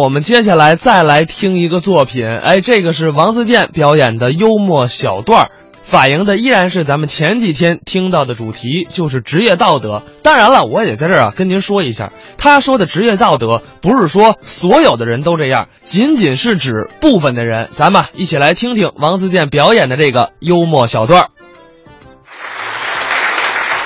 我们接下来再来听一个作品，哎，这个是王自健表演的幽默小段儿，反映的依然是咱们前几天听到的主题，就是职业道德。当然了，我也在这儿啊跟您说一下，他说的职业道德不是说所有的人都这样，仅仅是指部分的人。咱们一起来听听王自健表演的这个幽默小段儿。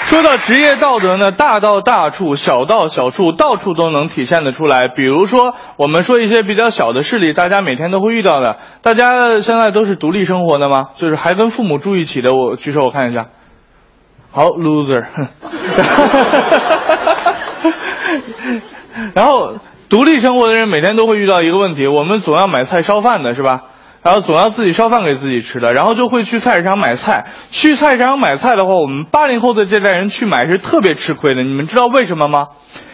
说到职业道德呢，大到大处，小到小处，到处都能体现得出来。比如说，我们说一些比较小的事例，大家每天都会遇到的。大家现在都是独立生活的吗？就是还跟父母住一起的，我举手我看一下。好，loser。然后，独立生活的人每天都会遇到一个问题，我们总要买菜烧饭的是吧？然后总要自己烧饭给自己吃的，然后就会去菜市场买菜。去菜市场买菜的话，我们八零后的这代人去买是特别吃亏的。你们知道为什么吗？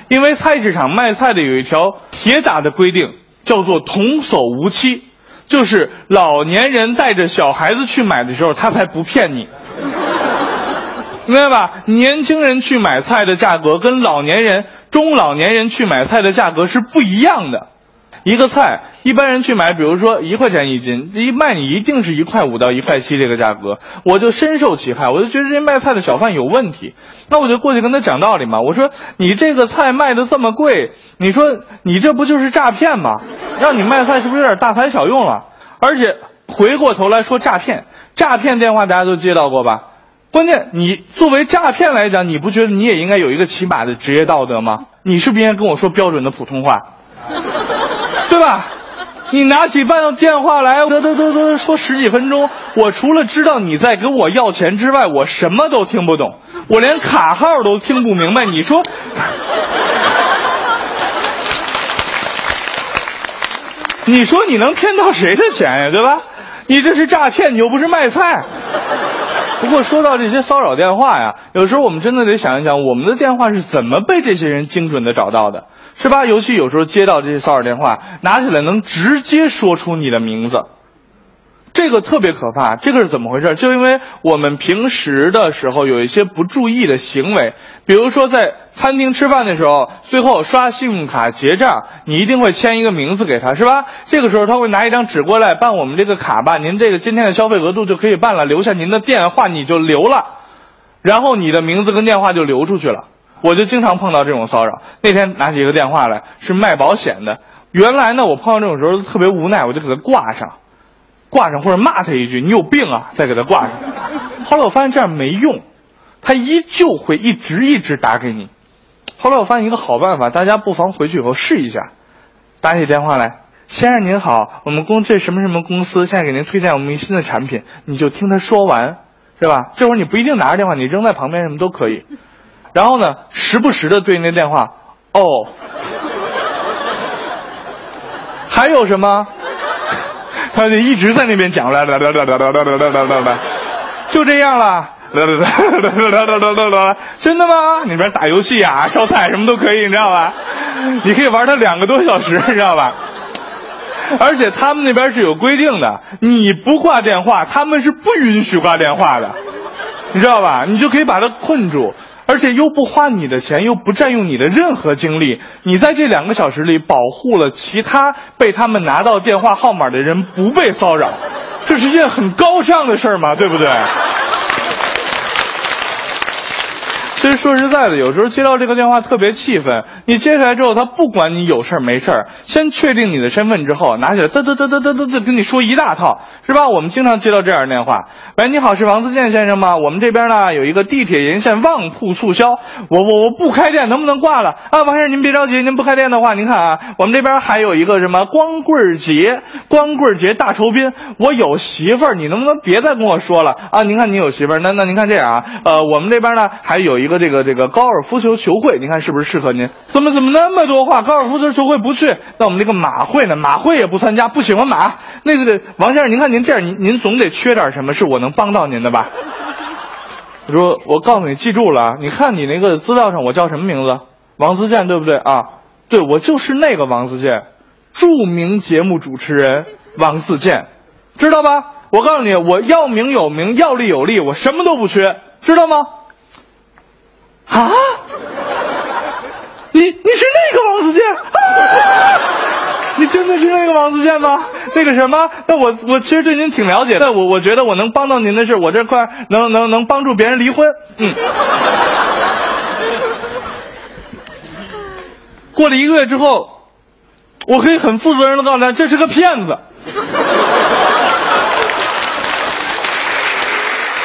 因为菜市场卖菜的有一条铁打的规定，叫做童叟无欺，就是老年人带着小孩子去买的时候，他才不骗你，明白吧？年轻人去买菜的价格跟老年人、中老年人去买菜的价格是不一样的。一个菜，一般人去买，比如说一块钱一斤，一卖你一定是一块五到一块七这个价格，我就深受其害，我就觉得这些卖菜的小贩有问题，那我就过去跟他讲道理嘛，我说你这个菜卖的这么贵，你说你这不就是诈骗吗？让你卖菜是不是有点大材小用了？而且回过头来说诈骗，诈骗电话大家都接到过吧？关键你作为诈骗来讲，你不觉得你也应该有一个起码的职业道德吗？你是不是应该跟我说标准的普通话？对吧？你拿起办电话来，得得得得说十几分钟，我除了知道你在跟我要钱之外，我什么都听不懂，我连卡号都听不明白。你说，你说你能骗到谁的钱呀？对吧？你这是诈骗，你又不是卖菜。不过说到这些骚扰电话呀，有时候我们真的得想一想，我们的电话是怎么被这些人精准的找到的。是吧？尤其有时候接到这些骚扰电话，拿起来能直接说出你的名字，这个特别可怕。这个是怎么回事？就因为我们平时的时候有一些不注意的行为，比如说在餐厅吃饭的时候，最后刷信用卡结账，你一定会签一个名字给他，是吧？这个时候他会拿一张纸过来办我们这个卡吧，您这个今天的消费额度就可以办了，留下您的电话你就留了，然后你的名字跟电话就流出去了。我就经常碰到这种骚扰。那天拿起一个电话来，是卖保险的。原来呢，我碰到这种时候特别无奈，我就给他挂上，挂上或者骂他一句“你有病啊”，再给他挂上。后来我发现这样没用，他依旧会一直一直打给你。后来我发现一个好办法，大家不妨回去以后试一下。打起电话来，先生您好，我们公这什么什么公司现在给您推荐我们一新的产品，你就听他说完，是吧？这会儿你不一定拿着电话，你扔在旁边什么都可以。然后呢，时不时的对那电话，哦，还有什么？他就一直在那边讲，就这样了，真的吗？那边打游戏啊，烧菜什么都可以，你知道吧？你可以玩它两个多小时，你知道吧？而且他们那边是有规定的，你不挂电话，他们是不允许挂电话的，你知道吧？你就可以把它困住。而且又不花你的钱，又不占用你的任何精力，你在这两个小时里保护了其他被他们拿到电话号码的人不被骚扰，这是件很高尚的事儿嘛，对不对？其实说实在的，有时候接到这个电话特别气愤。你接下来之后，他不管你有事儿没事儿，先确定你的身份之后，拿起来嘚嘚嘚嘚嘚嘚嘚跟你说一大套，是吧？我们经常接到这样的电话。喂，你好，是王自健先生吗？我们这边呢有一个地铁沿线旺铺促销，我我我不开店，能不能挂了？啊，王先生您别着急，您不开店的话，您看啊，我们这边还有一个什么光棍节，光棍节大酬宾。我有媳妇儿，你能不能别再跟我说了啊？您看您有媳妇儿，那那您看这样啊，呃，我们这边呢还有一个。这个这个高尔夫球球会，你看是不是适合您？怎么怎么那么多话？高尔夫球球会不去，那我们这个马会呢？马会也不参加，不喜欢马。那个王先生，您看您这样，您您总得缺点什么，是我能帮到您的吧？我说，我告诉你，记住了，你看你那个资料上，我叫什么名字？王自健，对不对啊？对，我就是那个王自健，著名节目主持人王自健，知道吧？我告诉你，我要名有名，要利有利，我什么都不缺，知道吗？啊！你你是那个王自健？你真的是那个王自健吗？那个什么？那我我其实对您挺了解的，我我觉得我能帮到您的是，我这块能能能帮助别人离婚。嗯。过了一个月之后，我可以很负责任的告诉大家，这是个骗子。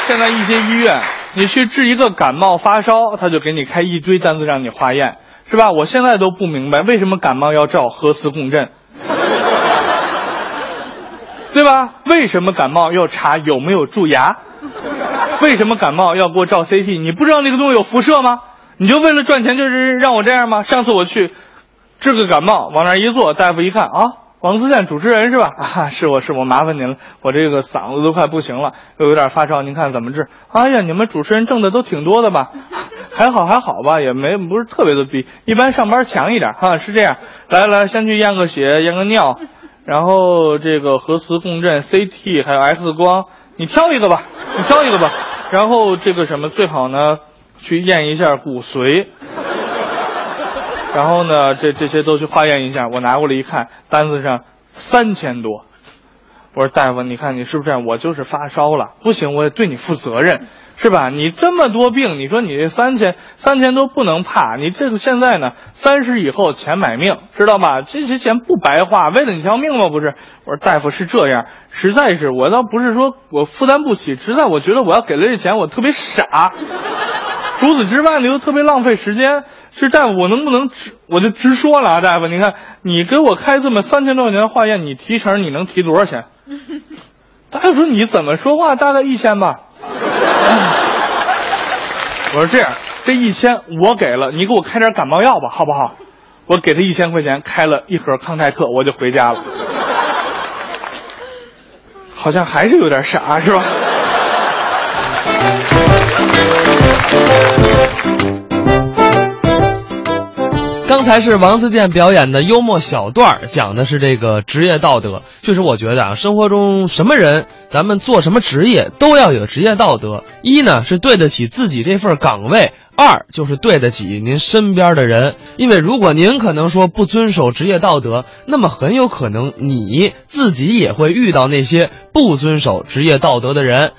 现在一些医院，你去治一个感冒发烧，他就给你开一堆单子让你化验，是吧？我现在都不明白为什么感冒要照核磁共振，对吧？为什么感冒要查有没有蛀牙？为什么感冒要给我照 CT？你不知道那个东西有辐射吗？你就为了赚钱，就是让我这样吗？上次我去治个感冒，往那儿一坐，大夫一看啊。王自健主持人是吧？啊，是我是我麻烦您了，我这个嗓子都快不行了，又有点发烧，您看怎么治？哎呀，你们主持人挣的都挺多的吧？还好还好吧，也没不是特别的逼，一般上班强一点哈。是这样，来来，先去验个血，验个尿，然后这个核磁共振、CT 还有 X 光，你挑一个吧，你挑一个吧。然后这个什么最好呢？去验一下骨髓。然后呢，这这些都去化验一下。我拿过来一看，单子上三千多。我说大夫，你看你是不是这样？我就是发烧了，不行，我也对你负责任，是吧？你这么多病，你说你这三千三千多不能怕。你这个现在呢，三十以后钱买命，知道吧？这些钱不白花，为了你条命吗？不是？我说大夫是这样，实在是我倒不是说我负担不起，实在我觉得我要给了这钱，我特别傻。除此之外呢，又特别浪费时间。是大夫，我能不能直我就直说了啊？大夫，你看你给我开这么三千多块钱的化验，你提成你能提多少钱？大夫说你怎么说话？大概一千吧。我说这样，这一千我给了，你给我开点感冒药吧，好不好？我给他一千块钱，开了一盒康泰克，我就回家了。好像还是有点傻，是吧？刚才是王自健表演的幽默小段儿，讲的是这个职业道德。确实，我觉得啊，生活中什么人，咱们做什么职业，都要有职业道德。一呢，是对得起自己这份岗位；二就是对得起您身边的人。因为如果您可能说不遵守职业道德，那么很有可能你自己也会遇到那些不遵守职业道德的人。